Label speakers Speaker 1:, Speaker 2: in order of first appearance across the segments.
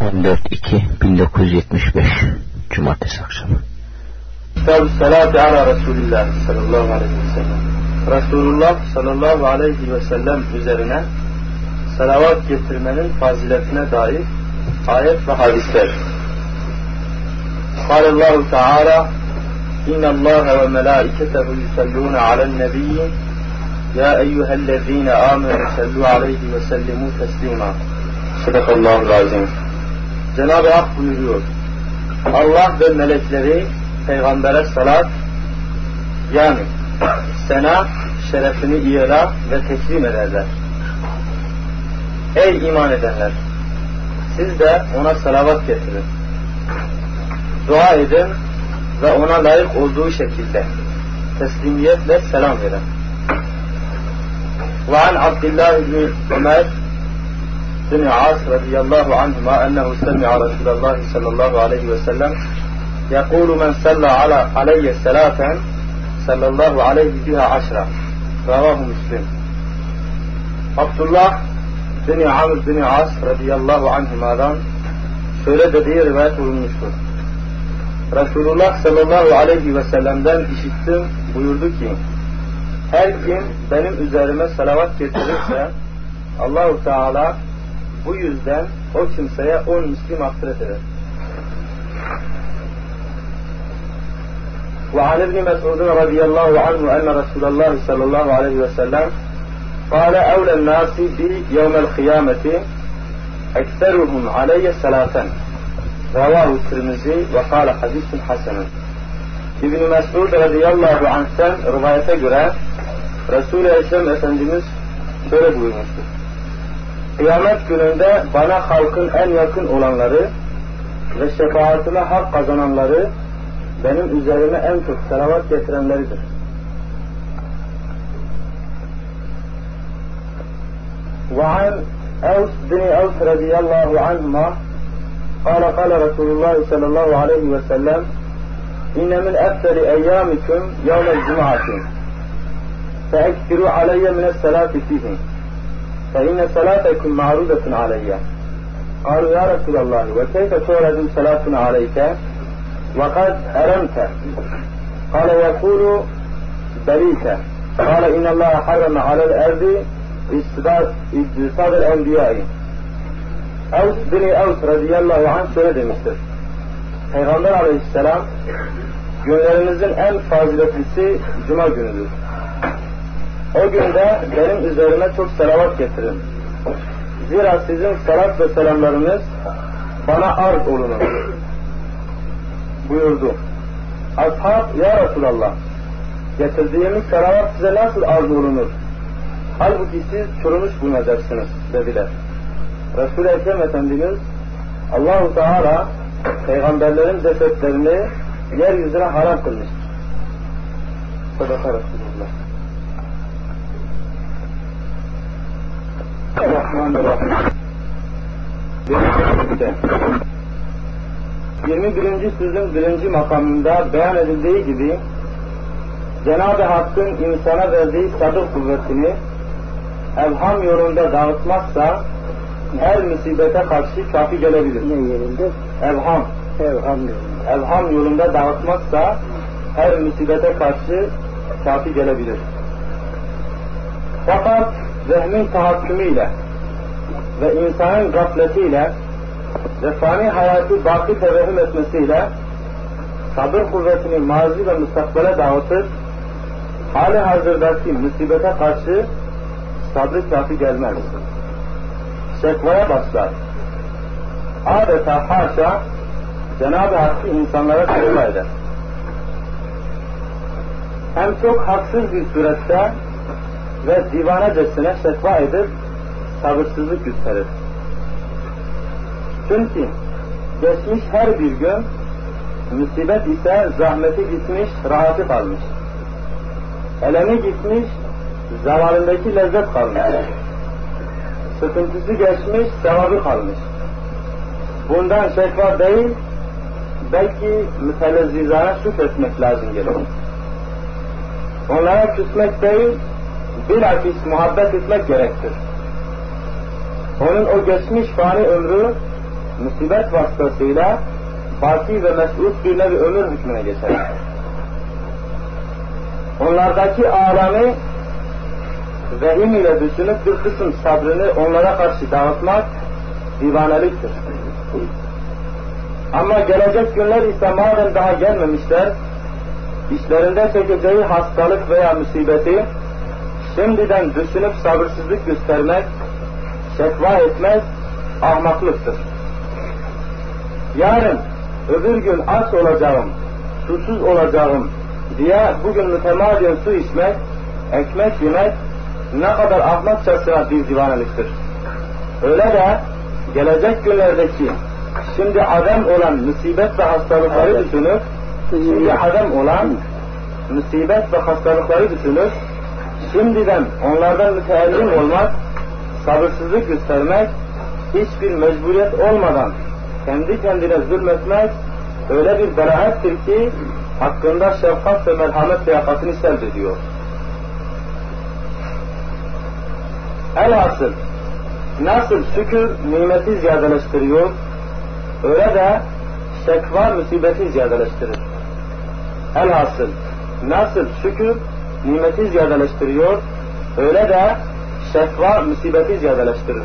Speaker 1: 14-2-1975 Cumartesi akşamı.
Speaker 2: Kitab-ı Salat-ı Ala Resulullah sallallahu aleyhi ve sellem. Resulullah sallallahu aleyhi ve sellem üzerine salavat getirmenin faziletine dair ayet ve hadisler. Kâlallahu Teala İnnallâhe ve melâiketehu yusallûne alen nebiyyi Ya eyyühellezîne âmenü sellû aleyhi ve sellimû teslîmâ. Sadakallahu razim. Cenab-ı Hak buyuruyor. Allah ve melekleri peygambere salat yani sena şerefini iyala ve tekrim ederler. Ey iman edenler! Siz de ona salavat getirin. Dua edin ve ona layık olduğu şekilde teslimiyetle selam verin. وعن عبد الله بن عمر بن عاص رضي الله عنهما أنه سمع رسول الله صلى الله عليه وسلم يقول من صلى على علي صلاة صلى الله عليه بها عشرة رواه مسلم Abdullah bin Amr bin As radıyallahu anhuma'dan şöyle dediği rivayet olunmuştur. Resulullah sallallahu aleyhi ve sellem'den işittim buyurdu ki her kim benim üzerime salavat getirirse Allahu Teala bu yüzden o kimseye on misli mağfiret eder. وعن ابن مسعود رضي الله عنه أن رسول الله صلى الله عليه وسلم قال أولى الناس بي يوم القيامة أكثرهم علي صلاة رواه الترمذي وقال حديث حسن İbn Mesud radıyallahu anh'ten rivayete göre Resul-i Ekrem Efendimiz şöyle buyurmuştur. Kıyamet gününde bana halkın en yakın olanları ve şefaatime hak kazananları benim üzerime en çok salavat getirenleridir. وعن أوس بن أوس رضي الله عنهما قال قال رسول الله صلى الله عليه وسلم إن من أفضل أيامكم يوم الجمعة فأكثروا علي من الصلاة فيه فإن صلاتكم معروضة علي قالوا يا رسول الله وكيف تورد صلاتنا عليك وقد أرمت قال يقول بريك قال إن الله حرم على الأرض İstisad el-Enbiya'yı. Evs bin Evs radıyallahu anh şöyle demiştir. Peygamber aleyhisselam günlerinizin en faziletlisi cuma günüdür. O günde benim üzerime çok selavat getirin. Zira sizin salat ve selamlarınız bana arz olunur. Buyurdu. Ashab ya Resulallah getirdiğimiz selavat size nasıl arz olunur? Halbuki siz çürümüş bulunacaksınız dediler. Resul-i Ekrem Efendimiz Allahu Teala peygamberlerin cesetlerini yeryüzüne haram kılmıştır. Sadaka Resulullah. Rahmanirrahim. 21. sözün birinci makamında beyan edildiği gibi Cenab-ı Hakk'ın insana verdiği sabır kuvvetini evham yolunda dağıtmazsa her musibete karşı kafi gelebilir.
Speaker 3: Ne yerinde?
Speaker 2: Evham.
Speaker 3: Evham yolunda.
Speaker 2: Evham yolunda dağıtmazsa her musibete karşı kafi gelebilir. Fakat vehmin tahakkümüyle ve insanın gafletiyle ve fani hayatı baki tevehüm etmesiyle sabır kuvvetini mazi ve müstakbele dağıtır, hali hazırdaki musibete karşı sabrı kafi gelmez. Şekvaya başlar. Adeta haşa Cenab-ı Hakk'ı insanlara şekva eder. Hem çok haksız bir surette ve divanecesine şekva edip sabırsızlık gösterir. Çünkü geçmiş her bir gün musibet ise zahmeti gitmiş, rahatı kalmış. Elemi gitmiş, zavalındaki lezzet kalmış. Sıkıntısı geçmiş, sevabı kalmış. Bundan şekva değil, belki mütelezzizana şükretmek lazım gelir. Onlara küsmek değil, bilakis muhabbet etmek gerektir. Onun o geçmiş fani ömrü musibet vasıtasıyla baki ve mesut bir nevi ömür hükmüne geçer. Onlardaki alemi vehim ile düşünüp bir kısım sabrını onlara karşı dağıtmak divaneliktir. Ama gelecek günler ise madem daha gelmemişler, işlerinde çekeceği hastalık veya musibeti şimdiden düşünüp sabırsızlık göstermek, şekva etmek ahmaklıktır. Yarın öbür gün aç olacağım, susuz olacağım diye bugün mütemadiyen su içmek, ekmek yemek ne kadar ahmakçasına bir divaneliktir. Öyle de gelecek günlerdeki şimdi adem olan musibet ve hastalıkları düşünüp şimdi adem olan musibet ve hastalıkları düşünüp şimdiden onlardan müteellim olmak, sabırsızlık göstermek, hiçbir mecburiyet olmadan kendi kendine zulmetmek öyle bir beraattir ki hakkında şefkat ve merhamet liyakatini sevd ediyor. Elhasıl nasıl şükür nimeti ziyadeleştiriyor, öyle de şekva musibeti ziyadeleştirir. Elhasıl nasıl şükür nimeti ziyadeleştiriyor, öyle de şekva musibeti ziyadeleştirir.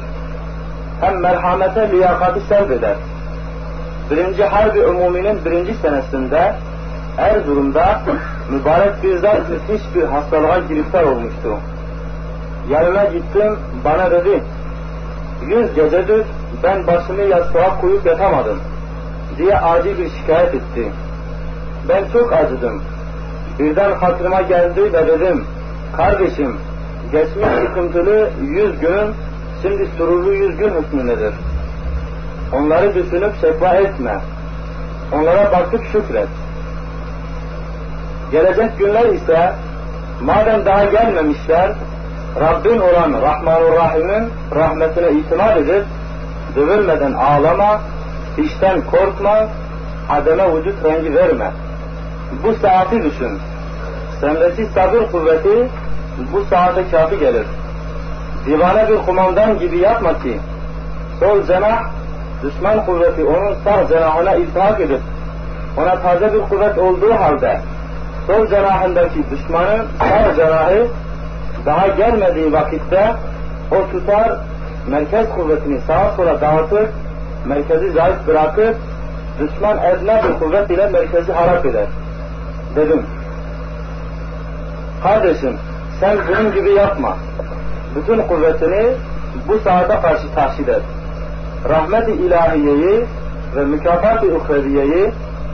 Speaker 2: Hem merhamete liyakati sevk eder. Birinci Harbi Umumi'nin birinci senesinde Erzurum'da mübarek bir zat müthiş bir hastalığa giriftar olmuştu. Yanına gittim, bana dedi, yüz gecedir ben başımı yastığa koyup yatamadım diye acil bir şikayet etti. Ben çok acıdım. Birden hatırıma geldi ve dedim, kardeşim geçmiş sıkıntılı yüz gün, şimdi sururlu yüz gün hükmündedir. Onları düşünüp şekva etme. Onlara baktık şükret. Gelecek günler ise madem daha gelmemişler, Rabbin olan Rahmanur Rahim'in rahmetine itimat edip dövülmeden ağlama, işten korkma, ademe vücut rengi verme. Bu saati düşün. Sendeki sabır kuvveti bu saate kafi gelir. Divane bir kumandan gibi yapma ki sol cenah düşman kuvveti onun sağ cenahına iltihak edip ona taze bir kuvvet olduğu halde sol cenahındaki düşmanın sağ cenahı daha gelmediği vakitte o tutar merkez kuvvetini sağa sola dağıtır, merkezi zayıf bırakır, düşman edna bir kuvvet ile merkezi harap eder. Dedim. Kardeşim sen bunun gibi yapma. Bütün kuvvetini bu saate karşı tahsil et. Rahmet-i ilahiyeyi ve mükafat-ı uhreviyeyi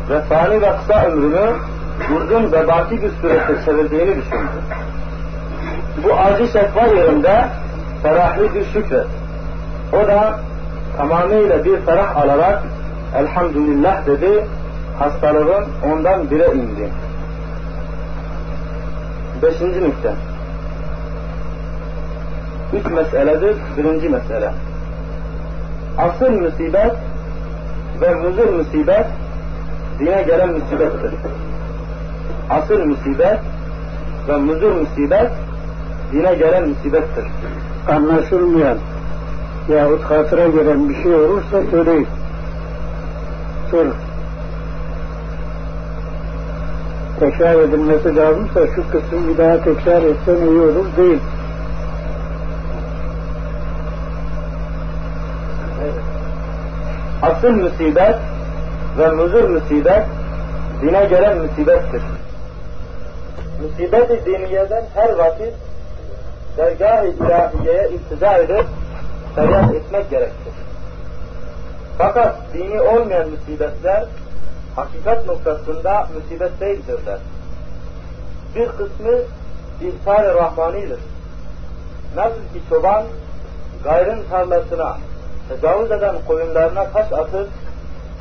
Speaker 2: ve fani ve kısa ömrünü uzun ve baki bir sürede çevirdiğini düşün. Bu acı şekva yerinde ferahlı bir şükret. O da tamamıyla bir ferah alarak elhamdülillah dedi, hastalığın ondan bire indi. Beşinci nükte. Üç meseledir, birinci mesele. Asıl musibet ve muzur musibet dine gelen musibettir. Asıl musibet ve muzur musibet dine gelen musibettir.
Speaker 3: Anlaşılmayan yahut hatıra gelen bir şey olursa söyleyin. Sorun. Tekrar edilmesi lazımsa şu kısmı bir daha tekrar etsen iyi olur değil.
Speaker 2: Asıl musibet ve muzur musibet dine gelen musibettir. Musibet-i diniyeden her vakit dergah-ı ilahiyeye iltica edip feryat etmek gerektir. Fakat dini olmayan musibetler hakikat noktasında musibet değildirler. Bir kısmı ihtar-ı rahmanidir. Nasıl ki çoban gayrın tarlasına tecavüz eden koyunlarına taş atıp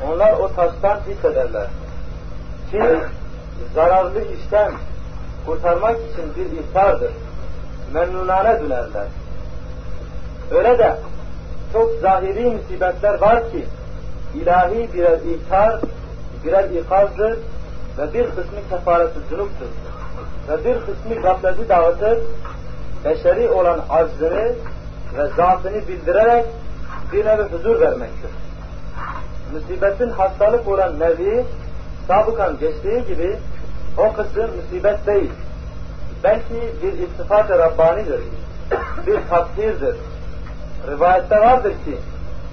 Speaker 2: onlar o taştan hissederler. Ki zararlı işten kurtarmak için bir ihtardır. Memnunane dönerler. Öyle de çok zahiri musibetler var ki ilahi birer ihtar, birer ikazdır ve bir kısmı kefareti zunuptur. Ve bir kısmı gafleti dağıtır, beşeri olan aczını ve zaafını bildirerek bir nevi huzur vermektir. musibetin hastalık olan nevi sabıkan geçtiği gibi o kısım musibet değil. Belki bir iltifat-ı Rabbani'dir. Bir takdirdir. Rivayette vardır ki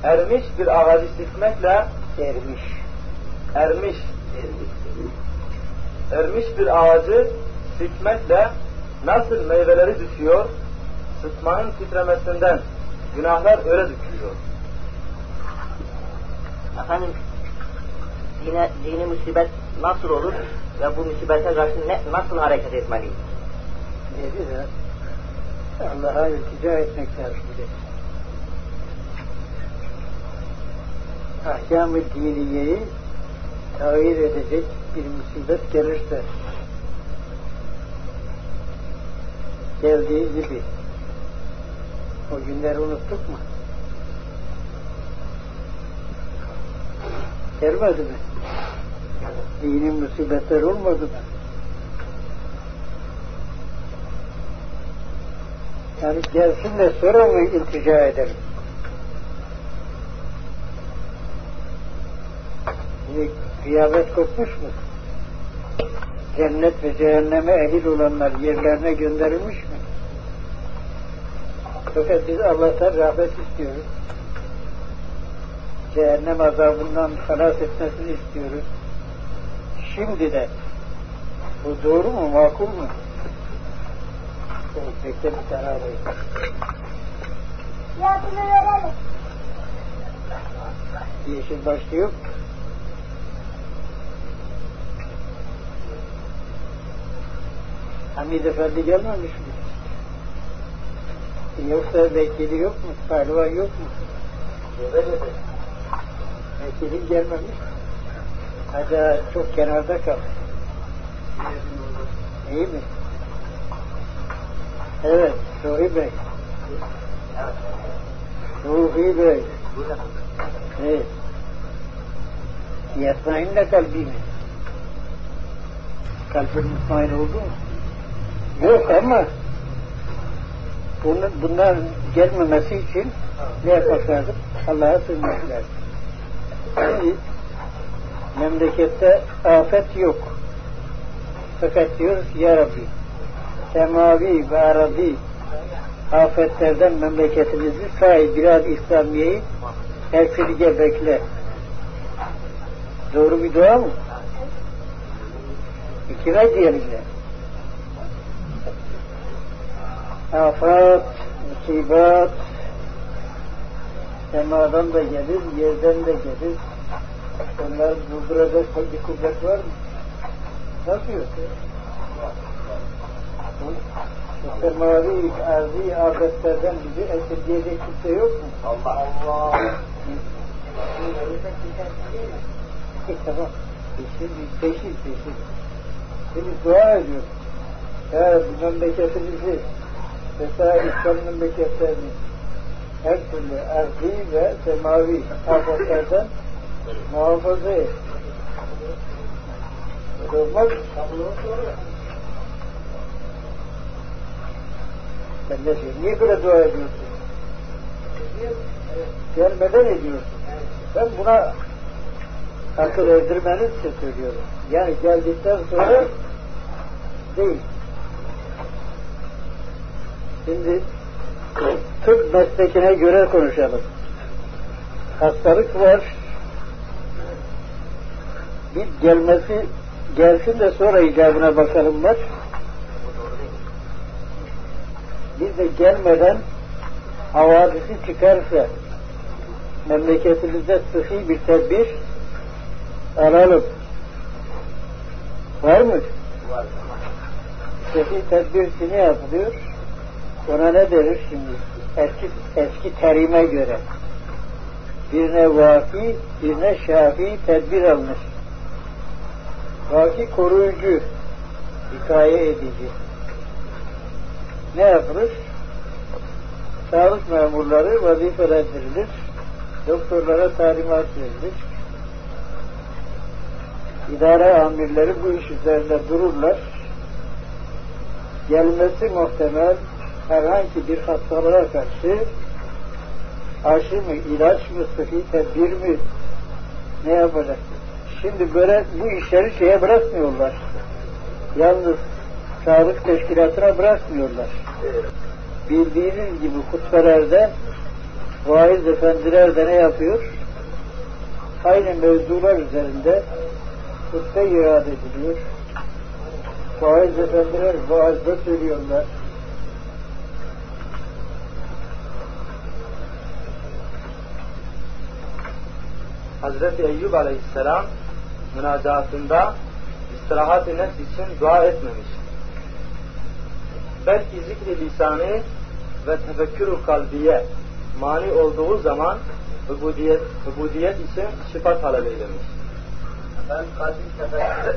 Speaker 2: ermiş bir ağacı sikmekle
Speaker 3: Ermiş.
Speaker 2: Ermiş ermiş bir ağacı sikmekle nasıl meyveleri düşüyor, sıtmanın titremesinden günahlar öyle dökülüyor.
Speaker 1: Efendim dine, dini musibet nasıl olur ve bu musibete karşı ne, nasıl hareket etmeliyiz?
Speaker 3: Dedi de Allah'a iltica etmek lazım. Ahkam-ı diniyeyi tavir edecek bir musibet gelirse geldiği gibi o günleri unuttuk mu? Gelmedi mi? Dini musibetler olmadı mı? Yani gelsin de sonra mı iltica edelim? Şimdi kıyamet kopmuş mu? Cennet ve cehenneme ehil olanlar yerlerine gönderilmiş mi? Fakat biz Allah'tan rahmet istiyoruz. Cehennem azabından halas etmesini istiyoruz. Şimdi de bu doğru mu, makul mu? Bekle bir tane alayım.
Speaker 4: Yardım verelim.
Speaker 3: Yeşil başlı Hamid Efendi gelmemiş mi? Yoksa vekili yok mu? Pehlivan yok mu? Vekilin gelmemiş. Hadi çok kenarda kal. İyi mi? Evet, Ruhi Bey. Ruhi Bey. Evet. Yatmayın da kalbimi. Kalbin mutmain oldu mu? Yok ama bunun, bundan gelmemesi için ne yapmak lazım? Allah'a sığınmak lazım. Memlekette afet yok. Fakat diyoruz ya Rabbi semavi ve arabi afetlerden memleketimizi sahi biraz İslamiye'yi esirge bekle. Doğru bir dua mı? İkime diyelim de. Afat, musibat, semadan da gelir, yerden de gelir. Onlar durduracak bir kuvvet var mı? Nasıl yok? Semavi, arzi afetlerden bizi esirgeyecek kimse yok mu?
Speaker 1: Allah Allah.
Speaker 3: Tamam. Peşin, peşin, peşin. Şimdi dua ediyorum. Ya bu memleketimizi mesela İslam memleketlerini her türlü arzi ve semavi afetlerden muhafaza et. Olmaz. Sen ne diyorsun? Niye böyle dua ediyorsun? Gelmeden ediyorsun. Ben buna akıl erdirmeniz için söylüyorum. Yani geldikten sonra değil. Şimdi tıp meslekine göre konuşalım. Hastalık var. Bir gelmesi gelsin de sonra icabına bakalım var. Bir de gelmeden havadisi çıkarsa memleketimizde sıhhi bir tedbir alalım. Var mı?
Speaker 1: Var.
Speaker 3: Sıhhi tedbir ne yapılıyor? Ona ne denir şimdi? Eski, eski terime göre. Birine vaki, birine şafi tedbir alınır. Vaki koruyucu, hikaye edici. Ne yapılır? Sağlık memurları vazifelendirilir. Doktorlara talimat verilir. İdare amirleri bu iş üzerinde dururlar. Gelmesi muhtemel herhangi bir hastalığa karşı aşı mı, ilaç mı, sıhhi tedbir mi Ne yapacak? Şimdi böyle bu işleri şeye bırakmıyorlar. Yalnız sağlık teşkilatına bırakmıyorlar. Bildiğiniz gibi hutbelerde vaiz efendiler de ne yapıyor? Aynı mevzular üzerinde hutbe irade ediliyor. Vaiz efendiler vaazda söylüyorlar.
Speaker 2: Hazreti Eyyub aleyhisselam münacatında istirahat-ı nefs için dua etmemiş. Belki zikri lisanı ve tefekkür kalbiye mani olduğu zaman ubudiyet, ubudiyet için şifa talep eylemiş.
Speaker 1: Ben kalbim tefekkür